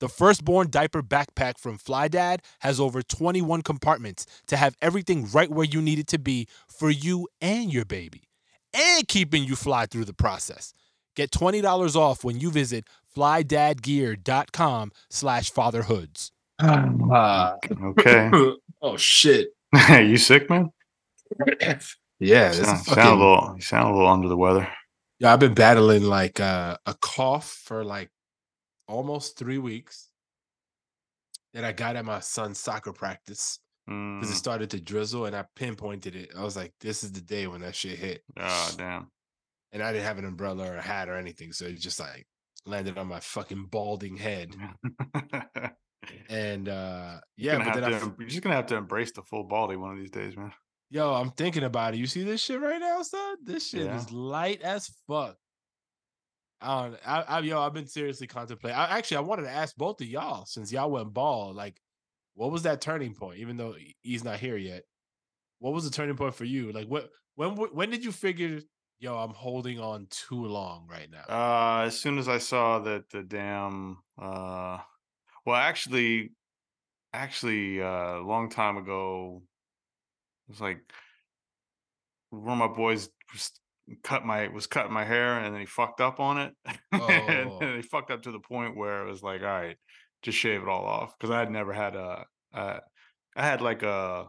The firstborn diaper backpack from Fly Dad has over 21 compartments to have everything right where you need it to be for you and your baby, and keeping you fly through the process. Get $20 off when you visit flydadgear.com slash fatherhoods. Ah, Okay. oh shit. you sick, man? Yeah, this Sound, is sound a little. You sound a little under the weather. yeah. I've been battling like uh, a cough for like almost three weeks. That I got at my son's soccer practice because it Mm, started to drizzle, and I pinpointed it. I was like, "This is the day when that shit hit," oh damn. and I didn't have an umbrella or a hat or anything, so it just like landed on my fucking balding head. And uh you're, yeah, but then I to, f- you're just gonna have to embrace the full baldy one of these days, man. Yo, I'm thinking about it. You see this shit right now, son? This shit Yeah. is light as fuck. I don't. I, I yo, I've been seriously contemplating. I actually, I wanted to ask both of y'all since y'all went bald. Like, what was that turning point? Even though he's not here yet, what was the turning point for you? Like, what when when did you figure? Yo, I'm holding on too long right now. Uh, as soon as I saw that the damn, uh, well, actually, actually, uh, a long time ago, it was like one of my boys cut my was cutting my hair, and then he fucked up on it, and Oh. then he fucked up to the point where it was like, all right, just shave it all off, because I had never had a, uh, I had like a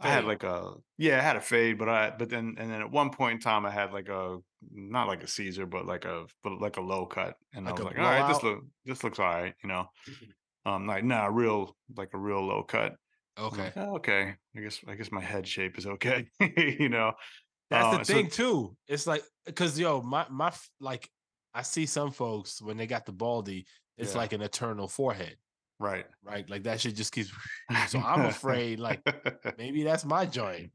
I had like a yeah, I had a fade, but I but then and then at one point in time I had like a not like a Caesar, but like a but like a low cut, and Like I was a like, all right, this look this looks all right, you know. Um, like nah, real like a real low cut. Okay, like, "Oh, okay. I guess I guess my head shape is okay, you know. That's the oh, so- thing too. It's like because yo, my my like I see some folks when they got the baldy, it's Yeah. like an eternal forehead. Right. right? Like that shit just keeps. So I'm afraid, like maybe that's my joint.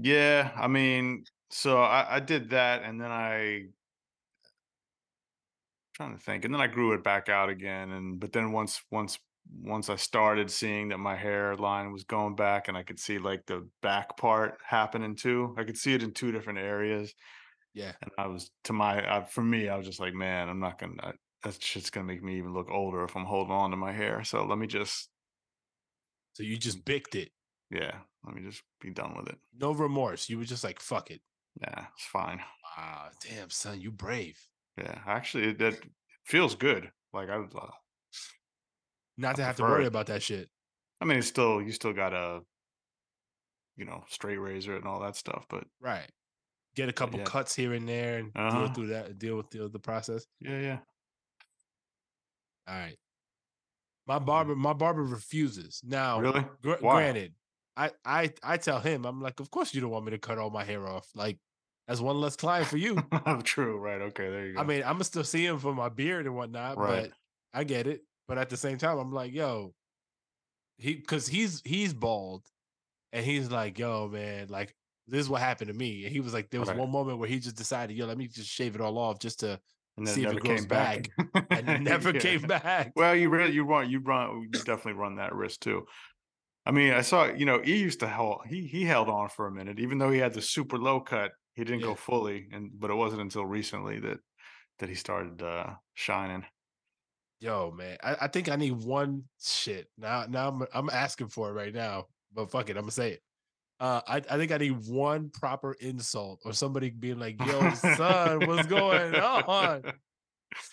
Yeah, I mean, so I, I did that, and then I trying to think, and then I grew it back out again, and but then once once once I started seeing that my hairline was going back, and I could see like the back part happening too. I could see it in two different areas, Yeah, and I was to my I, for me, I was just like, man, I'm not gonna. I, that shit's gonna make me even look older if I'm holding on to my hair. So let me just, so you just bicked it, yeah, let me just be done with it. no remorse. You were just like, fuck it. Yeah, it's fine. Ah, damn, son, you brave. Yeah, actually, that feels good. Like I, was, uh, Not I to have to worry it. about that shit. I mean, it's still you still got a, you know, straight razor and all that stuff. But Right. Get a couple yeah. cuts here and there and deal Uh-huh. through that. Deal with the, the process. yeah, yeah, All right. My barber, my barber refuses. Now, really. gr- granted, I, I I tell him, I'm like, of course you don't want me to cut all my hair off. Like, that's one less client for you. True. Right. Okay. There you go. I mean, I'm gonna still see him for my beard and whatnot, Right. but I get it. But at the same time, I'm like, yo, he because he's he's bald, and he's like, yo, man, like this is what happened to me. And he was like, there was Right. one moment where he just decided, yo, let me just shave it all off just to, and then see it if never it grows came back, and it never Yeah. came back. Well, you really you run you run you definitely run that risk too. I mean, I saw you know he used to hold he he held on for a minute, even though he had the super low cut. He didn't Yeah. go fully, and but it wasn't until recently that that he started uh shining. Yo, man, I, I think I need one shit now. Now I'm I'm asking for it right now, but fuck it, I'm gonna say it. Uh, I, I think I need one proper insult or somebody being like, "Yo, son, what's going on?"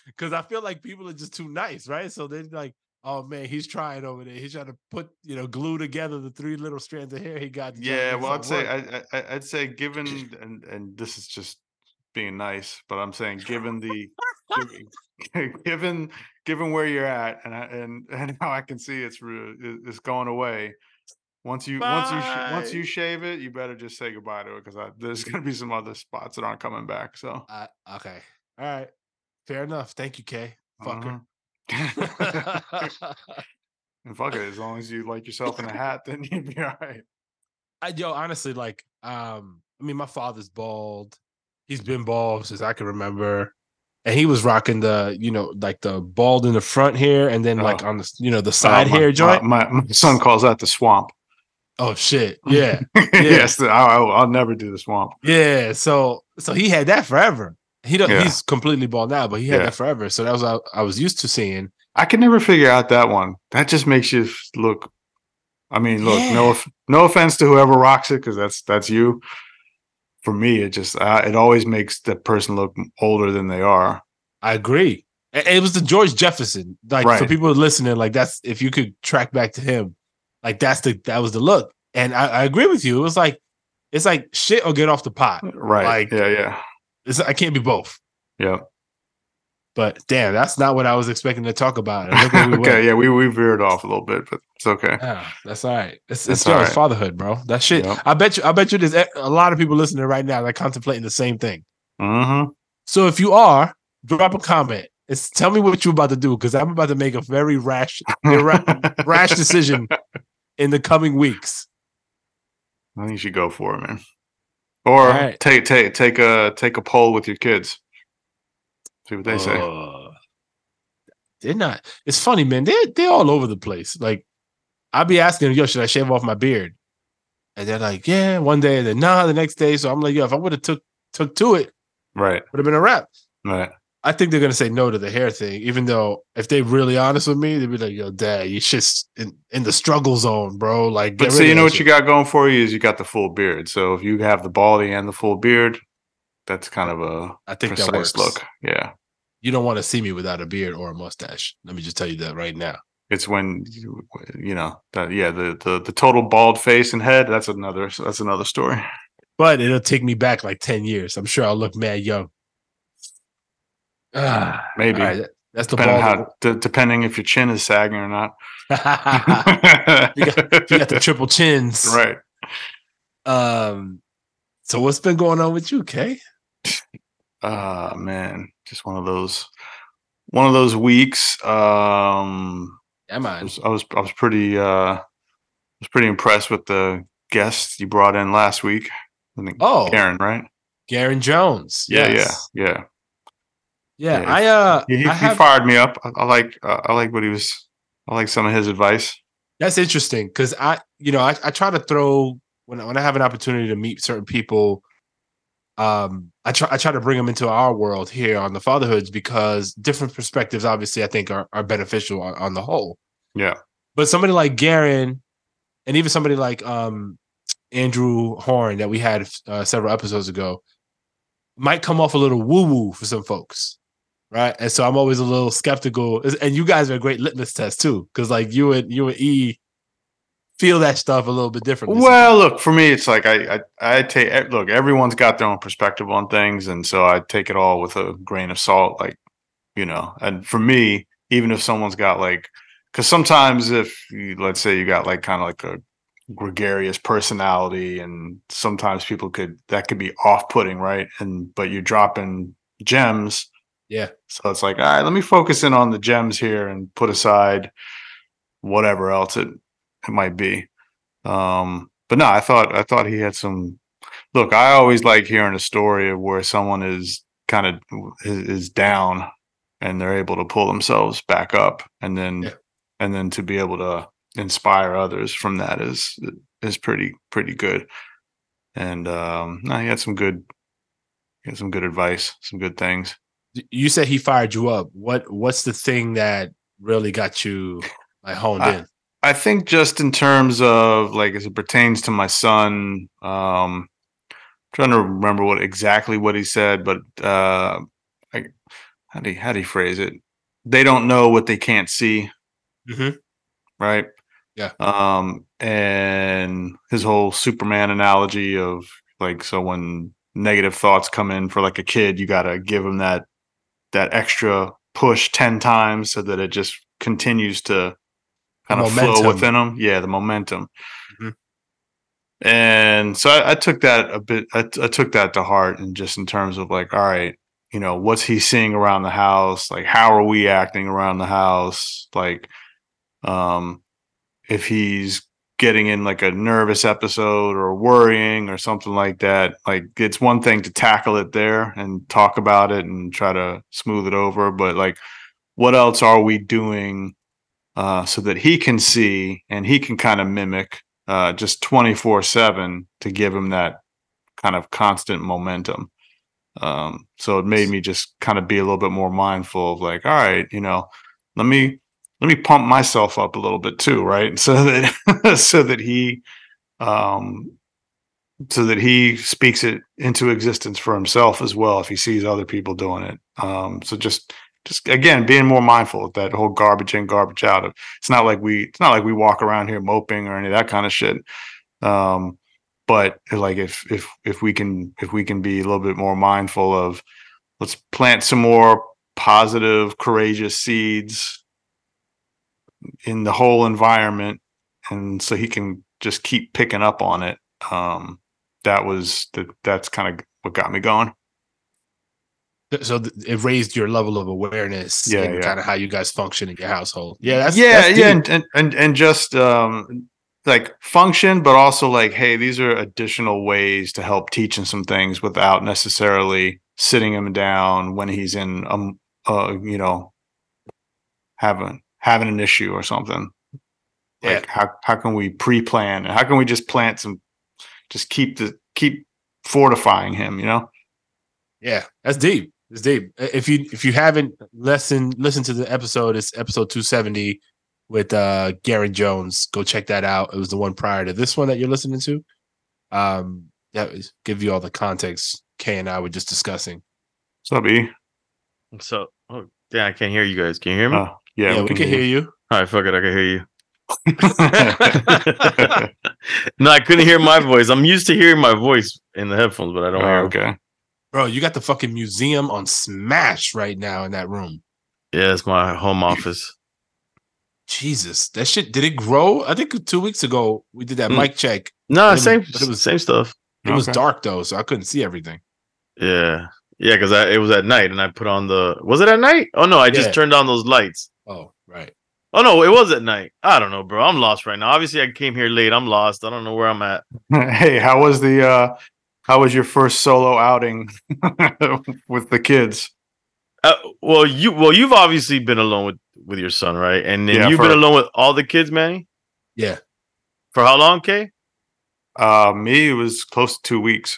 Because I feel like people are just too nice, right? So they're like, Oh man, he's trying over there. He's trying to put you know glue together the three little strands of hair he got. to try to Yeah, well, I'd say. I, I I'd say given and and this is just being nice, but I'm saying given the given given, where you're at and I, and and how I can see it's re- it's going away. Once you once you sh- once you shave it, you better just say goodbye to it because there's gonna be some other spots that aren't coming back. So Uh, okay, all right, fair enough. Thank you, Kay. Fucker. mhm. and fuck it, as long as you like yourself in a hat, then you'd be all right. I, yo, honestly, like, um, I mean, my father's bald. He's been bald since I can remember, and he was rocking the, you know, like the bald in the front here, and then like Oh. on the, you know, the side Uh, my- hair joint. My, my, my son calls that the swamp. oh shit, yeah, yes, the- I'll, I'll never do the swamp. yeah. So, so he had that forever. He don't. Yeah. He's completely bald now, but he had Yeah. that forever. So that was I, I was used to seeing. I can never figure out that one. That just makes you look. I mean, look, no, Yeah. off- no offense to whoever rocks it, because that's that's you. For me, it just uh, it always makes the person look older than they are. I agree. It, was the George Jefferson. Like for people listening, like that's if you could track back to him, like that's the that was the look. And I, I agree with you. It was like it's like shit or get off the pot. Right? Like- yeah, yeah, It's I can't be both. yeah. But damn, that's not what I was expecting to talk about. We okay, went. yeah, we we veered off a little bit, but it's okay. Yeah, that's all right. It's, it's right. fatherhood, bro. That shit. Yep. I bet you. I bet you. There's a lot of people listening right now that contemplating the same thing. Mm-hmm. So if you are, drop a comment. It's tell me what you're about to do because I'm about to make a very rash, ira- rash decision in the coming weeks. I think you should go for it, man. Or Alright. take take take a take a poll with your kids. See what they say. Uh, they're not. It's funny, man. They're they're all over the place. Like I'll be asking them, yo, should I shave off my beard? And they're like, yeah, one day, and then nah, the next day. So I'm like, yo, if I would have took took to it, Right, would have been a wrap. right. I think they're gonna say no to the hair thing, even though if they really honest with me, they'd be like, "Yo, dad, you just in, in the struggle zone, bro." Like, But get see, you know what shit." you got going for you is you got the full beard. So if you have the baldy and the full beard, that's kind of a I think that precise works. look. Yeah, You don't want to see me without a beard or a mustache. Let me just tell you that right now. it's when you, you know that. Yeah, the, the the total bald face and head. That's another. That's another story. But it'll take me back like ten years. I'm sure I'll look mad young. Ah, Maybe right, that- that's the depending how d- depending if your chin is sagging or not. you, got, you got the triple chins, right. Um, so what's been going on with you, Kay? Ah man, just one of those one of those weeks. Um, Yeah, I man. was I was I was pretty uh I was pretty impressed with the guests you brought in last week. I think Oh. Karen, right? Garen Jones. Yeah, yes. yeah, yeah. yeah. Yeah. I uh, He, he, I he fired me up. I, I like uh, I like what he was. I like some of his advice. That's interesting because I, you know, I, I try to throw when when I have an opportunity to meet certain people. Um, I try I try to bring them into our world here on the fatherhoods because different perspectives, obviously, I think are are beneficial on, on the whole. Yeah, But somebody like Garen, and even somebody like um Andrew Horn that we had uh, several episodes ago, might come off a little woo woo for some folks, right? And so I'm always a little skeptical. And you guys are a great litmus test too, because like you and you and E feel that stuff a little bit differently. Well, look for me, it's like I I, I take eh, look. Everyone's got their own perspective on things, and so I take it all with a grain of salt. Like you know, and for me, even if someone's got like, because sometimes if you, let's say you got like kind of like a gregarious personality, and sometimes people could that could be off putting, right? And but you're dropping gems. Yeah. So it's like, all right, let me focus in on the gems here and put aside whatever else it it might be. Um, but no, I thought I thought he had some. Look, I always like hearing a story of where someone is kind of is, is down and they're able to pull themselves back up, and then Yeah. and then to be able to inspire others from that is is pretty pretty good. And um, no, he had some good, he had some good advice, some good things. you said he fired you up. What what's the thing that really got you like honed I- in? I think just in terms of like as it pertains to my son, um trying to remember what exactly what he said, but uh I how do you how do you phrase it? They don't know what they can't see. Mhm. right? Yeah. Um, and his whole Superman analogy of like, so when negative thoughts come in for like a kid, you got to give him that that extra push ten times so that it just continues to kind of flow within them. Yeah, the momentum. Mhm. And so I, I took that a bit. I, I took that to heart, and just in terms of like, all right, you know, what's he seeing around the house? Like, how are we acting around the house? Like, um, if he's getting in like a nervous episode or worrying or something like that, like it's one thing to tackle it there and talk about it and try to smooth it over, but like, what else are we doing uh, so that he can see and he can kind of mimic uh, just 24 7 to give him that kind of constant momentum. Um, so it made me just kind of be a little bit more mindful of like, all right, you know, let me let me pump myself up a little bit too, right? So that so that he um so that he speaks it into existence for himself as well if he sees other people doing it. Um so just just again being more mindful of that whole garbage in, garbage out of it's not like we it's not like we walk around here moping or any of that kind of shit. Um but like if if if we can if we can be a little bit more mindful of let's plant some more positive courageous seeds in the whole environment and so he can just keep picking up on it um that was that that's kind of what got me going So it raised your level of awareness Yeah, and yeah. kind of how you guys function in your household. Yeah, that's yeah that's yeah and, and and and just um like function but also like hey these are additional ways to help teaching some things without necessarily sitting him down when he's in um uh you know having having an issue or something Yeah. like how how can we pre-plan and how can we just plant some just keep the keep fortifying him you know Yeah, that's deep. It's deep. If you if you haven't listened listen to the episode, it's episode two seventy with uh Garen Jones. Go check that out. It was the one prior to this one that you're listening to. Um, that was give you all the context. Kay and I were just discussing. what's up e So, oh, yeah, I can't hear you guys. Can you hear me? uh, yeah, Yeah, we, can hear you. All right, fuck it. I can hear you. no, I couldn't hear my voice. I'm used to hearing my voice in the headphones, but I don't Oh, hear. okay Bro, you got the fucking museum on Smash right now in that room. Yeah, it's my home office. Jesus, that shit did it grow? I think two weeks ago we did that Mm. mic check. No, But it was- same, but it was- same stuff. It was dark though, so I couldn't see everything. Yeah, yeah, because it was at night, and I put on the. Was it at night? Oh no, I just Yeah. turned on those lights. Oh, right. Oh no, it was at night. I don't know, bro. I'm lost right now. Obviously, I came here late. I'm lost. I don't know where I'm at. hey how was the uh how was your first solo outing with the kids Uh, well, you well, you've obviously been alone with with your son, right? And then Yeah, you've for- been alone with all the kids, Manny. Yeah. For how long, Kay? uh me it was close to two weeks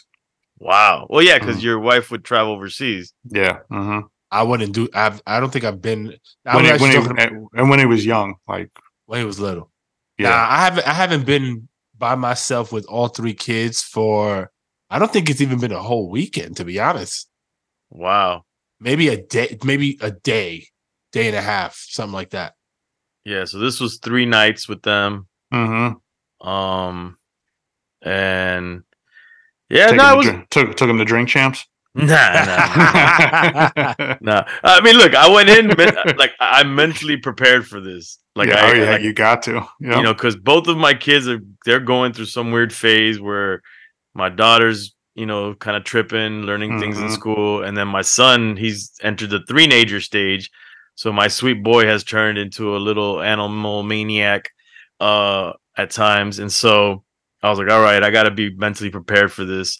Wow. Well, yeah, because Mm. your wife would travel overseas. yeah hmm I wouldn't do I've I don't think I've been I when was he, when he, talking and- and when he was young like when he was little. yeah Nah, I haven't I haven't been by myself with all three kids for I don't think it's even been a whole weekend, to be honest. Wow. Maybe a day, maybe a day, day and a half, something like that. Yeah. So this was three nights with them. Mm-hmm. Um, and yeah, took, no, him it was drink, took, took him to drink champs nah, nah, nah. I mean, look, I went in men- like I'm mentally prepared for this. Like, yeah, I, oh, yeah like, you got to yeah. you know, because both of my kids are they're going through some weird phase where my daughter's, you know, kind of tripping, learning things in Mhm. school, and then my son, he's entered the three nager stage. So my sweet boy has turned into a little animal maniac uh at times. And so I was like, all right, I gotta be mentally prepared for this.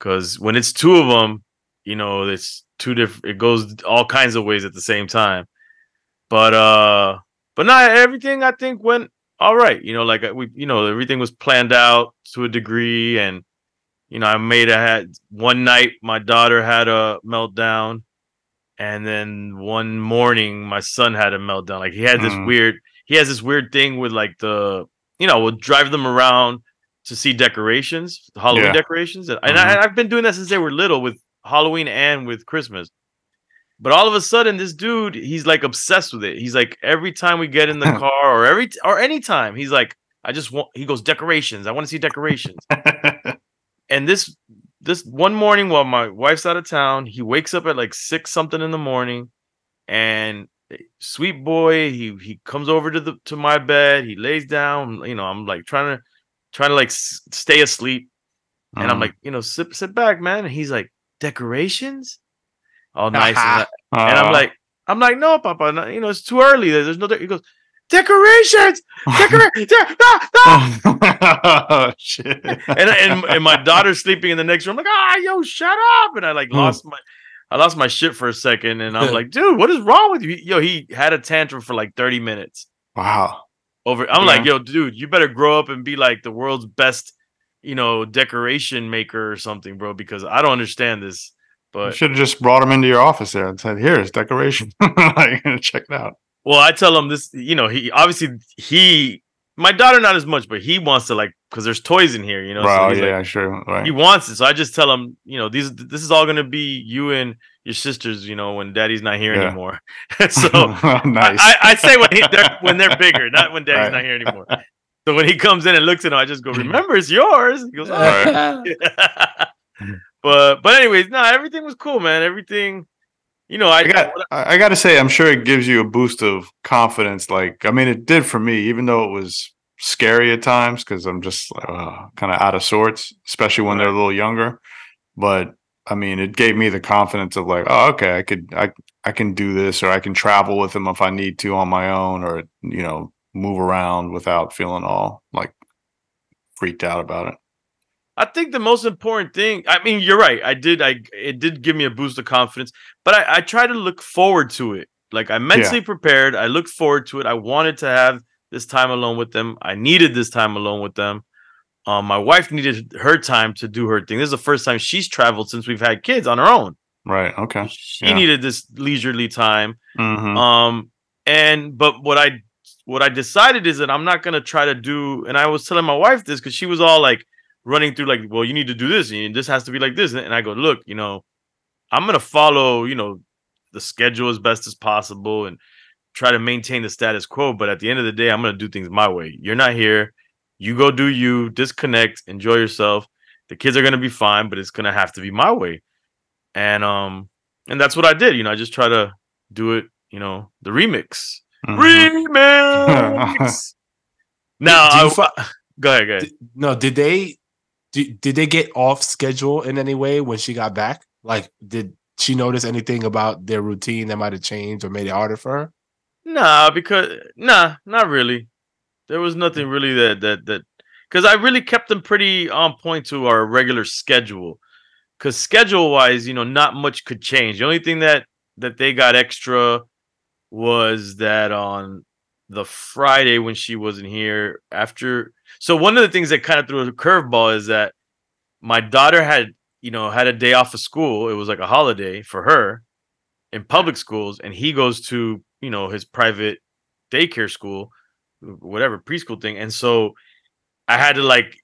Cause when it's two of them, you know, it's two different it goes all kinds of ways at the same time. But uh but not everything I think went all right. You know, like uh, we, you know, everything was planned out to a degree, and you know, I made a had one night my daughter had a meltdown, and then one morning my son had a meltdown. Like he had this Mm. weird, he has this weird thing with like the, you know, we'll drive them around to see decorations, Halloween Yeah. decorations, and, and Mhm. I, I've been doing that since they were little with Halloween and with Christmas. But all of a sudden, this dude, he's like obsessed with it. He's like, every time we get in the car or every or anytime, he's like, I just want he goes, decorations. I want to see decorations. and this this one morning while my wife's out of town, he wakes up at like six something in the morning, and eh, sweet boy, he he comes over to the to my bed, he lays down. You know, I'm like trying to trying to like s- stay asleep, and I'm Mhm. like, you know, sit sit back, man. And he's like, decorations, all nice, and, I- and I'm like, I'm like, no, Papa, no, you know, it's too early. There's no. De-. He goes, decorations, decorations. oh shit. and, and and my daughter's sleeping in the next room. I'm like, ah, yo, shut up! And I like Hmm. lost my, I lost my shit for a second, and I'm like, dude, what is wrong with you? Yo, he had a tantrum for like 30 minutes wow. over. I'm like, yo, dude, you better grow up and be like the world's best, you know, decoration maker or something, bro. Because I don't understand this. You But should have just brought him into your office there and said, "Here's decoration. like, check it out." Well, I tell him this, you know, he obviously he, my daughter not as much, but he wants to like because there's toys in here, you know. so Right? like, yeah, sure. Right. he wants it. So I just tell him, you know, these this is all gonna be you and your sisters, you know, when daddy's not here Yeah. anymore. so nice. I, I, I say when he, they're when they're bigger, not when daddy's Right. not here anymore. So when he comes in and looks at him, I just go, "Remember, it's yours." He goes, "All right." but but anyways, no, everything was cool, man. Everything, you know, I, I got I I got to say I'm sure it gives you a boost of confidence like I mean it did for me even though it was scary at times cuz I'm just uh, kind of out of sorts especially when they're a little younger. But I mean it gave me the confidence of like oh okay I could I I can do this or I can travel with them if I need to on my own or you know move around without feeling all like freaked out about it I think the most important thing, I mean, you're right. I did, I it did give me a boost of confidence, but I, I try to look forward to it. Like I mentally prepared, I looked forward to it. I wanted to have this time alone with them. I needed this time alone with them. Um, my wife needed her time to do her thing. This is the first time she's traveled since we've had kids on her own. right okay She Yeah. needed this leisurely time. Mhm. Um, and but what I what I decided is that I'm not gonna try to do, and I was telling my wife this because she was all like running through like, well, you need to do this, and this has to be like this, and I go, look, you know, I'm gonna follow, you know, the schedule as best as possible and try to maintain the status quo. But at the end of the day, I'm gonna do things my way. You're not here. You go do you, disconnect, enjoy yourself. The kids are gonna be fine, but it's gonna have to be my way. And um, and that's what I did. You know, I just try to do it. You know, the remix. Mhm. Remix. now, you I, go ahead, go ahead. No, did they did, did they get off schedule in any way when she got back? Like, did she notice anything about their routine that might have changed or made it harder for her? Nah, because nah, not really. There was nothing really that that that because I really kept them pretty on point to our regular schedule. Because schedule wise, you know, not much could change. The only thing that that they got extra was that on the Friday when she wasn't here after. So one of the things that kind of threw a curveball is that my daughter had you know had a day off of school. It was like a holiday for her in public schools, and he goes to you know his private daycare school, whatever preschool thing, and so I had to like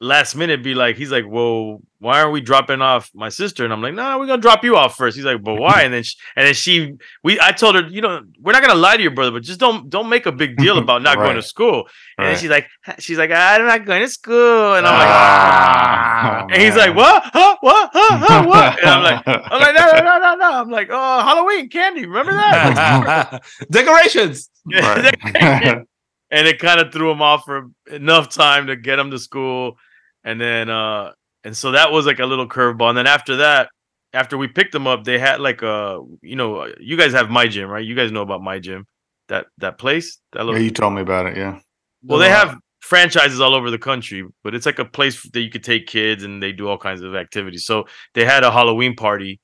last minute be like, he's like, well, why aren't we dropping off my sister? And I'm like, nah, we're gonna drop you off first. He's like, but why? And then she, and then she, we, I told her, you know, we're not gonna lie to your brother, but just don't don't make a big deal about not going to school. And then Right. she's like, she's like, I'm not going to school, and I'm like, Ah, and he's like, what? Huh? What? Huh? Huh? What? And I'm like, I'm like, no, no, no, no, no. I'm like, oh, Halloween candy. Remember that? Decorations. Right. And it kind of threw him off for enough time to get him to school. And then, uh, and so that was like a little curveball. And then after that, after we picked them up, they had like a, you know, you guys have my gym, right? You guys know about my gym, that that place. That yeah, you told me about it. Yeah. well, they Uh, have franchises all over the country, but it's like a place that you could take kids and they do all kinds of activities. So they had a Halloween party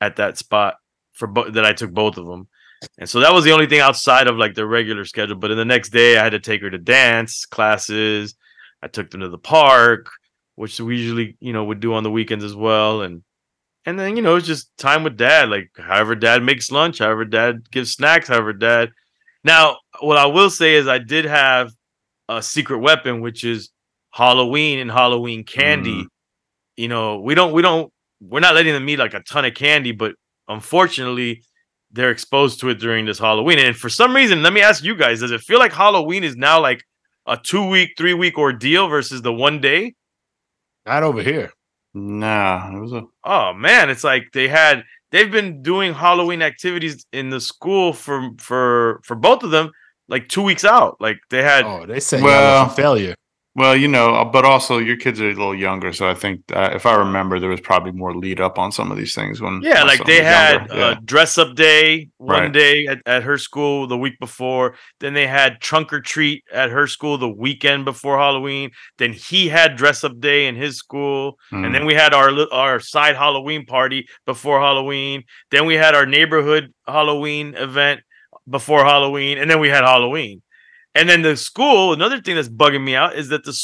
at that spot for bo- that I took both of them. And so that was the only thing outside of like the regular schedule. But in the next day, I had to take her to dance classes. I took them to the park, which we usually, you know, would do on the weekends as well. And and then, you know, it's just time with dad. Like however dad makes lunch, however dad gives snacks, however dad. Now, what I will say is I did have a secret weapon, which is Halloween and Halloween candy. Mm. You know, we don't we don't we're not letting them eat like a ton of candy, but unfortunately, they're exposed to it during this Halloween. And for some reason, let me ask you guys: Does it feel like Halloween is now like a two week, three week ordeal versus the one day? Not over here. Nah, it was a Oh man, it's like they had they've been doing Halloween activities in the school for for for both of them like two weeks out. Like they had Oh, they said Well- y'all failure. Well, you know, uh, but also your kids are a little younger, so I think uh, if I remember, there was probably more lead up on some of these things when Yeah, my like they had. Yeah. uh, dress up day one Right. day at, at her school the week before. Then they had trunk or treat at her school the weekend before Halloween. Then he had dress up day in his school, Mm. and then we had our our side Halloween party before Halloween. Then we had our neighborhood Halloween event before Halloween, and then we had Halloween. And then the school, another thing that's bugging me out is that the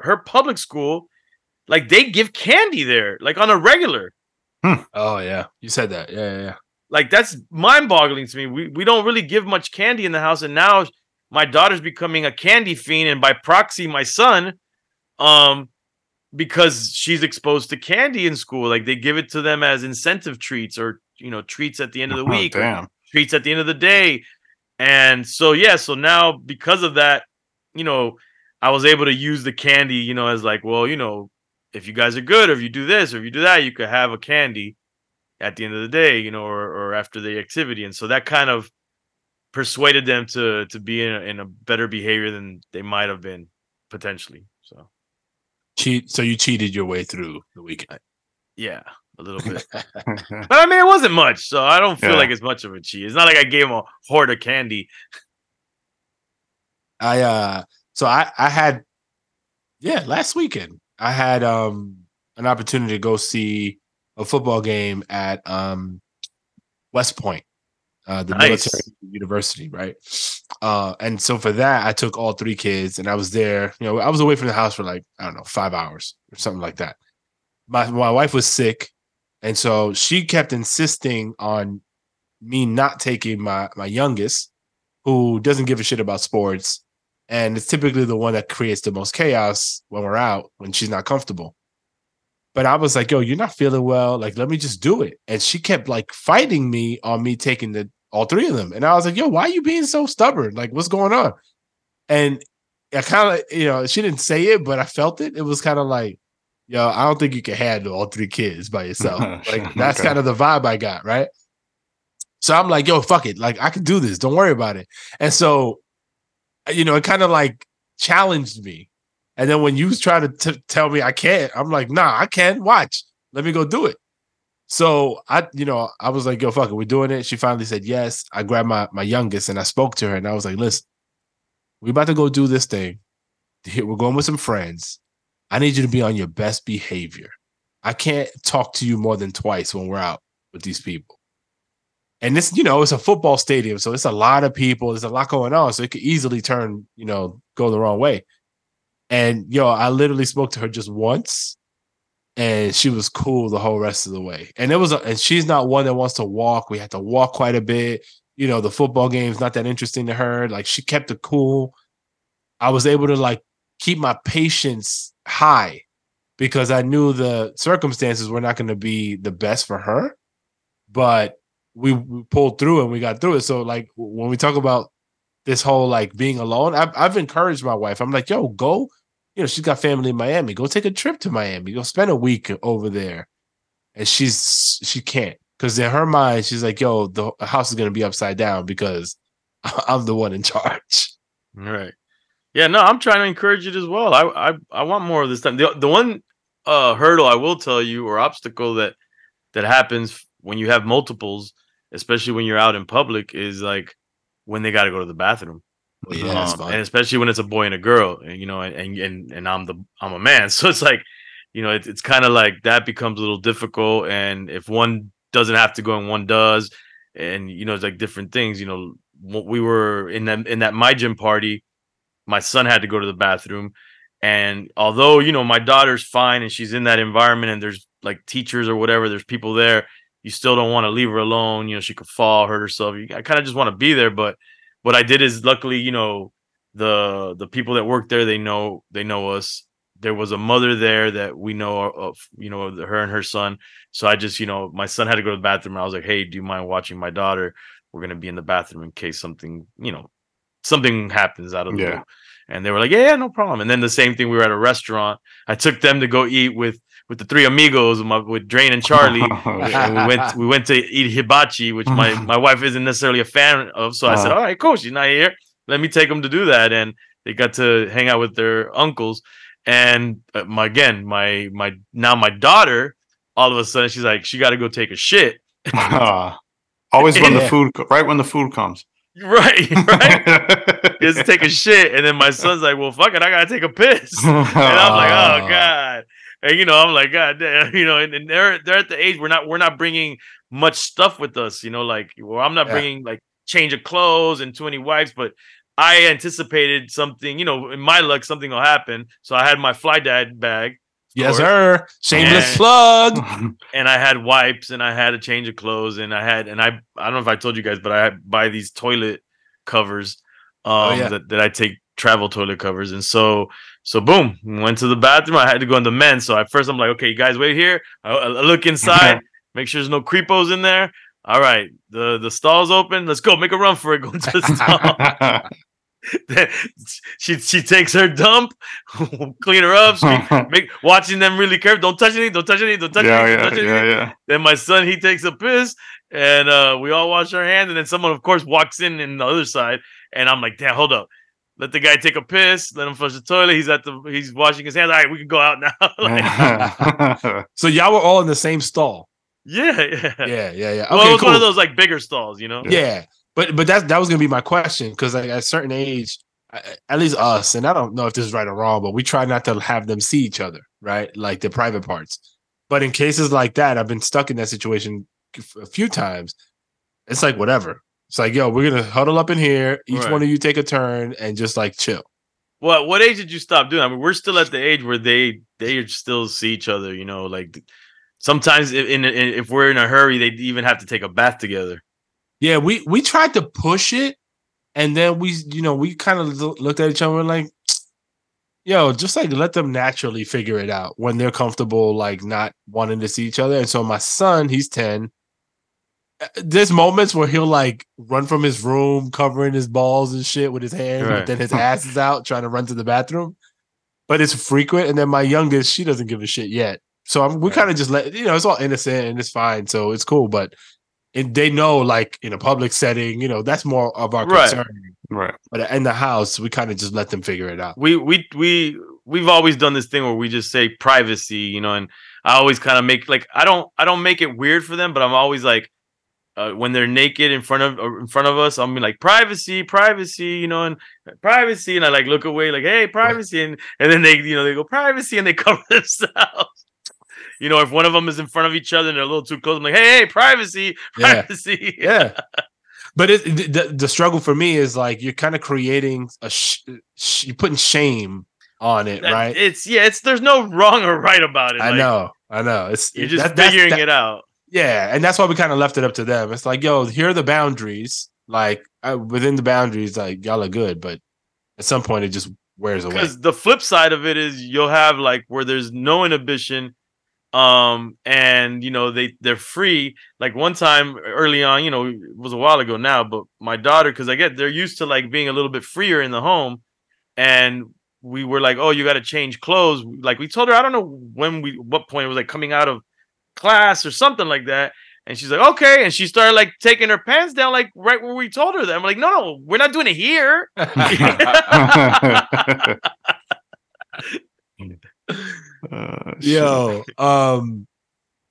her public school, like they give candy there, like on a regular. Oh yeah, you said that. Yeah, yeah, yeah. like that's mind-boggling to me. We we don't really give much candy in the house, and now my daughter's becoming a candy fiend, and by proxy, my son, um, because she's exposed to candy in school. Like they give it to them as incentive treats, or you know, treats at the end of the Oh, week, or damn. treats at the end of the day. And so yeah, so now because of that, you know, I was able to use the candy, you know, as like, well, you know, if you guys are good, or if you do this, or if you do that, you could have a candy at the end of the day, you know, or, or after the activity. And so that kind of persuaded them to to be in a, in a better behavior than they might have been potentially. So Cheat. So you cheated your way through the weekend. yeah, a little bit. But I mean, it wasn't much, so I don't feel Yeah. like it's much of a cheat. It's not like I gave him a hoard of candy. I uh so I I had yeah, last weekend I had um an opportunity to go see a football game at um West Point, uh the Nice. military university, right? Uh and so for that I took all three kids and I was there, you know, I was away from the house for like, I don't know, 5 hours or something like that. My my wife was sick and so she kept insisting on me not taking my my youngest who doesn't give a shit about sports and it's typically the one that creates the most chaos when we're out when she's not comfortable. But i was like yo you're not feeling well like let me just do it. And she kept like fighting me on me taking the all three of them. And i was like yo why are you being so stubborn? Like what's going on? And i kind of you know she didn't say it but i felt it. It was kind of like yo i don't think you can handle all three kids by yourself like that's Okay. kind of the vibe i got right so i'm like yo fuck it like i can do this don't worry about it and so you know, it kind of like challenged me. And then when you try to t- tell me I can't, I'm like, nah, I can. Watch. Let me go do it. So I, you know, I was like, yo, fuck it, we're doing it. She finally said yes. I grabbed my my youngest and I spoke to her and I was like, listen, we about to go do this thing. We're going with some friends. I need you to be on your best behavior. I can't talk to you more than twice when we're out with these people and this, you know, it's a football stadium, so it's a lot of people. There's a lot going on, so it could easily turn, you know, go the wrong way. And yo, I literally spoke to her just once, and she was cool the whole rest of the way. And it was, a, and she's not one that wants to walk. We had to walk quite a bit. You know, the football game's not that interesting to her. Like she kept it cool. I was able to like keep my patience high because I knew the circumstances were not going to be the best for her, but we, we pulled through and we got through it. So like when we talk about this whole like being alone, I've I've encouraged my wife. I'm like, yo, go. You know, she's got family in Miami. Go take a trip to Miami. Go spend a week over there. And she's she can't because in her mind, she's like, yo, the house is gonna be upside down because I'm the one in charge. Right. Yeah, no, I'm trying to encourage it as well. I I, I want more of this time. The, the one uh hurdle I will tell you or obstacle that that happens when you have multiples, especially when you're out in public, is like when they got to go to the bathroom. Yeah, Um, and especially when it's a boy and a girl, and you know, and and and I'm the I'm a man, so it's like, you know, it, it's kind of like that becomes a little difficult. And if one doesn't have to go and one does, and you know, it's like different things. You know, we were in that in that my gym party, my son had to go to the bathroom, and although you know my daughter's fine and she's in that environment and there's like teachers or whatever, there's people there. You still don't want to leave her alone. You know, she could fall, hurt herself. You, I kind of just want to be there, but what I did is luckily, you know, the the people that work there, they know they know us. there was a mother there that we know of, you know, her and her son. So I just, you know, my son had to go to the bathroom. And I was like, hey, do you mind watching my daughter? We're gonna be in the bathroom in case something, you know, something happens out of the Yeah. blue. And they were like, yeah, yeah, no problem. And then the same thing, we were at a restaurant. I took them to go eat with with the three amigos, with, my, with Drain and Charlie. and we went we went to eat hibachi, which my my wife isn't necessarily a fan of. So I said, Uh-huh. "All right, cool. She's not here. Let me take them to do that." And they got to hang out with their uncles. And uh, my again, my my now my daughter, all of a sudden, she's like, she got to go take a shit. Ah. Always when the food, right when the food comes. Right, right. Just take a shit, and then my son's like, "Well, fuck it, I gotta take a piss." And I'm like. "Oh god," and you know, I'm like, "God damn," you know, and, and they're they're at the age we're not we're not bringing much stuff with us, you know, like well, I'm not Yeah. bringing like change of clothes and too many wipes, but I anticipated something, you know, in my luck, something will happen. So I had my fly dad bag, Yes, sir. Shameless Yeah. plug. and I had wipes, and I had a change of clothes, and I had, and I I don't know if I told you guys, but I had buy these toilet covers, um, Oh, yeah. that that I take travel toilet covers, and so so boom, went to the bathroom. I had to go in the men's. So at first I'm like, okay, you guys wait here. I, I look inside, make sure there's no creepos in there. All right, the the stall's open. Let's go. Make a run for it. Go into the stall. Then she she takes her dump, clean her up, scream- make watching them really careful. Don't touch anything. Don't touch anything. Don't touch yeah, anything. yeah, Don't touch anything. yeah, yeah. Then my son he takes a piss, and uh, we all wash our hands. And then someone, of course, walks in in the other side, and I'm like, "Damn, hold up." Let the guy take a piss. Let him flush the toilet. He's at the. He's washing his hands. All right, we can go out now. like, So y'all were all in the same stall. yeah, yeah. Yeah, yeah, yeah. Well, it was cool. one of those like bigger stalls, you know. Yeah, but but that that was gonna be my question because like, at a certain age, at least us, and I don't know if this is right or wrong, but we try not to have them see each other, right? Like the private parts. But in cases like that, I've been stuck in that situation a few times. It's like whatever. It's like, yo, we're gonna huddle up in here. Each Right. one of you take a turn and just like chill. What what age did you stop doing? I mean, we're still at the age where they they still see each other. You know, like sometimes if, in, in if we're in a hurry, they even have to take a bath together. Yeah, we we tried to push it, and then we, you know, we kind of looked at each other and like, yo, just like let them naturally figure it out when they're comfortable, like not wanting to see each other. And so my son, he's ten. uh, There's moments where he'll like run from his room, covering his balls and shit with his hands, but then his ass is out trying to run to the bathroom. But it's frequent. And then my youngest, she doesn't give a shit yet. So I'm, we Right. kind of just let you know it's all innocent and it's fine, so it's cool. But and they know, like in a public setting, you know, that's more of our Right. concern. right. But in the house, we kind of just let them figure it out. We we we we've always done this thing where we just say privacy, you know, and I always kind of make like I don't I don't make it weird for them, but I'm always like uh, when they're naked in front of or in front of us, I'm be like privacy, privacy, you know, and privacy, and I like look away, like hey, privacy, and and then they you know they go privacy, and they cover themselves. You know, if one of them is in front of each other and they're a little too close, I'm like, hey, hey, privacy, Yeah. privacy. Yeah. But it, the- the struggle for me is like you're kind of creating a sh- sh- you're putting shame on it, That- right? It's yeah, it's there's no wrong or right about it. I like, know, I know. It's You're just that- figuring that- it out. Yeah, and that's why we kind of left it up to them. It's like, yo, here are the boundaries. Like uh, within the boundaries, like y'all are good, but at some point it just wears away. Because the flip side of it is you'll have like where there's no inhibition, um, and you know they they're free. Like one time early on, you know, it was a while ago now, but my daughter, because I get they're used to like being a little bit freer in the home, and we were like, oh, you got to change clothes. Like we told her, I don't know when we what point it was like coming out of class or something like that. And she's like, okay. And she started like taking her pants down, like right where we told her that. I'm like, no, no, we're not doing it here. Uh. Yo, um,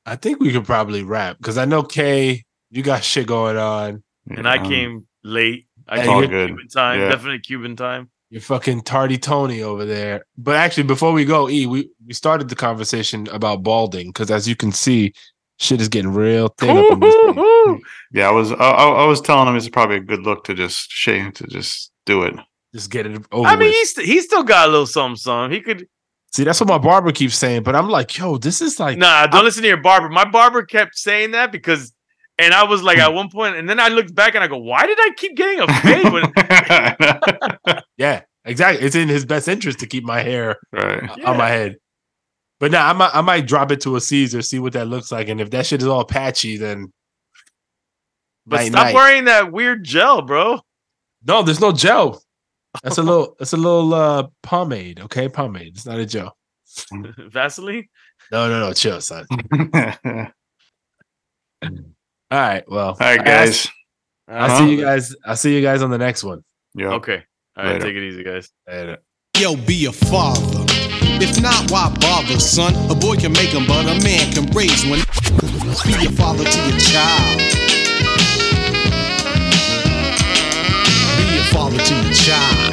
I think we could probably wrap because I know Kay, you got shit going on. and I Um, came late. I Hey, came all good. Cuban time, Yeah. definitely Cuban time. You're fucking tardy Tony over there. But actually, before we go, E, we we started the conversation about balding because as you can see, shit is getting real thin up in this thing. Yeah, I was I, I I was telling him it's probably a good look to just shave to just do it. Just get it over I mean, with. he's st- he still got a little something, something. He could. See, that's what my barber keeps saying. But I'm like, yo, this is like, Nah, don't listen to your barber. My barber kept saying that because, and I was like at one point, and then I looked back and I go, why did I keep getting a fade? When, yeah, Exactly. It's in his best interest to keep my hair Right. on my head. But now I might I might drop it to a Caesar, see what that looks like, and if that shit is all patchy, then But Night, stop night. wearing that weird gel, bro. no, there's no gel. That's a little that's a little uh pomade, okay? Pomade. It's not a gel. Vaseline. No, no, no, chill, son. All All right, well. All right, guys. I'll Uh-huh. see you guys. I'll see you guys on the next one. Yeah. Okay. All right. Later. Take it easy, guys. Later. Yo, be a father. If not, why bother, son? A boy can make 'em, but a man can raise one. Be a father to your child. Be a father to your child.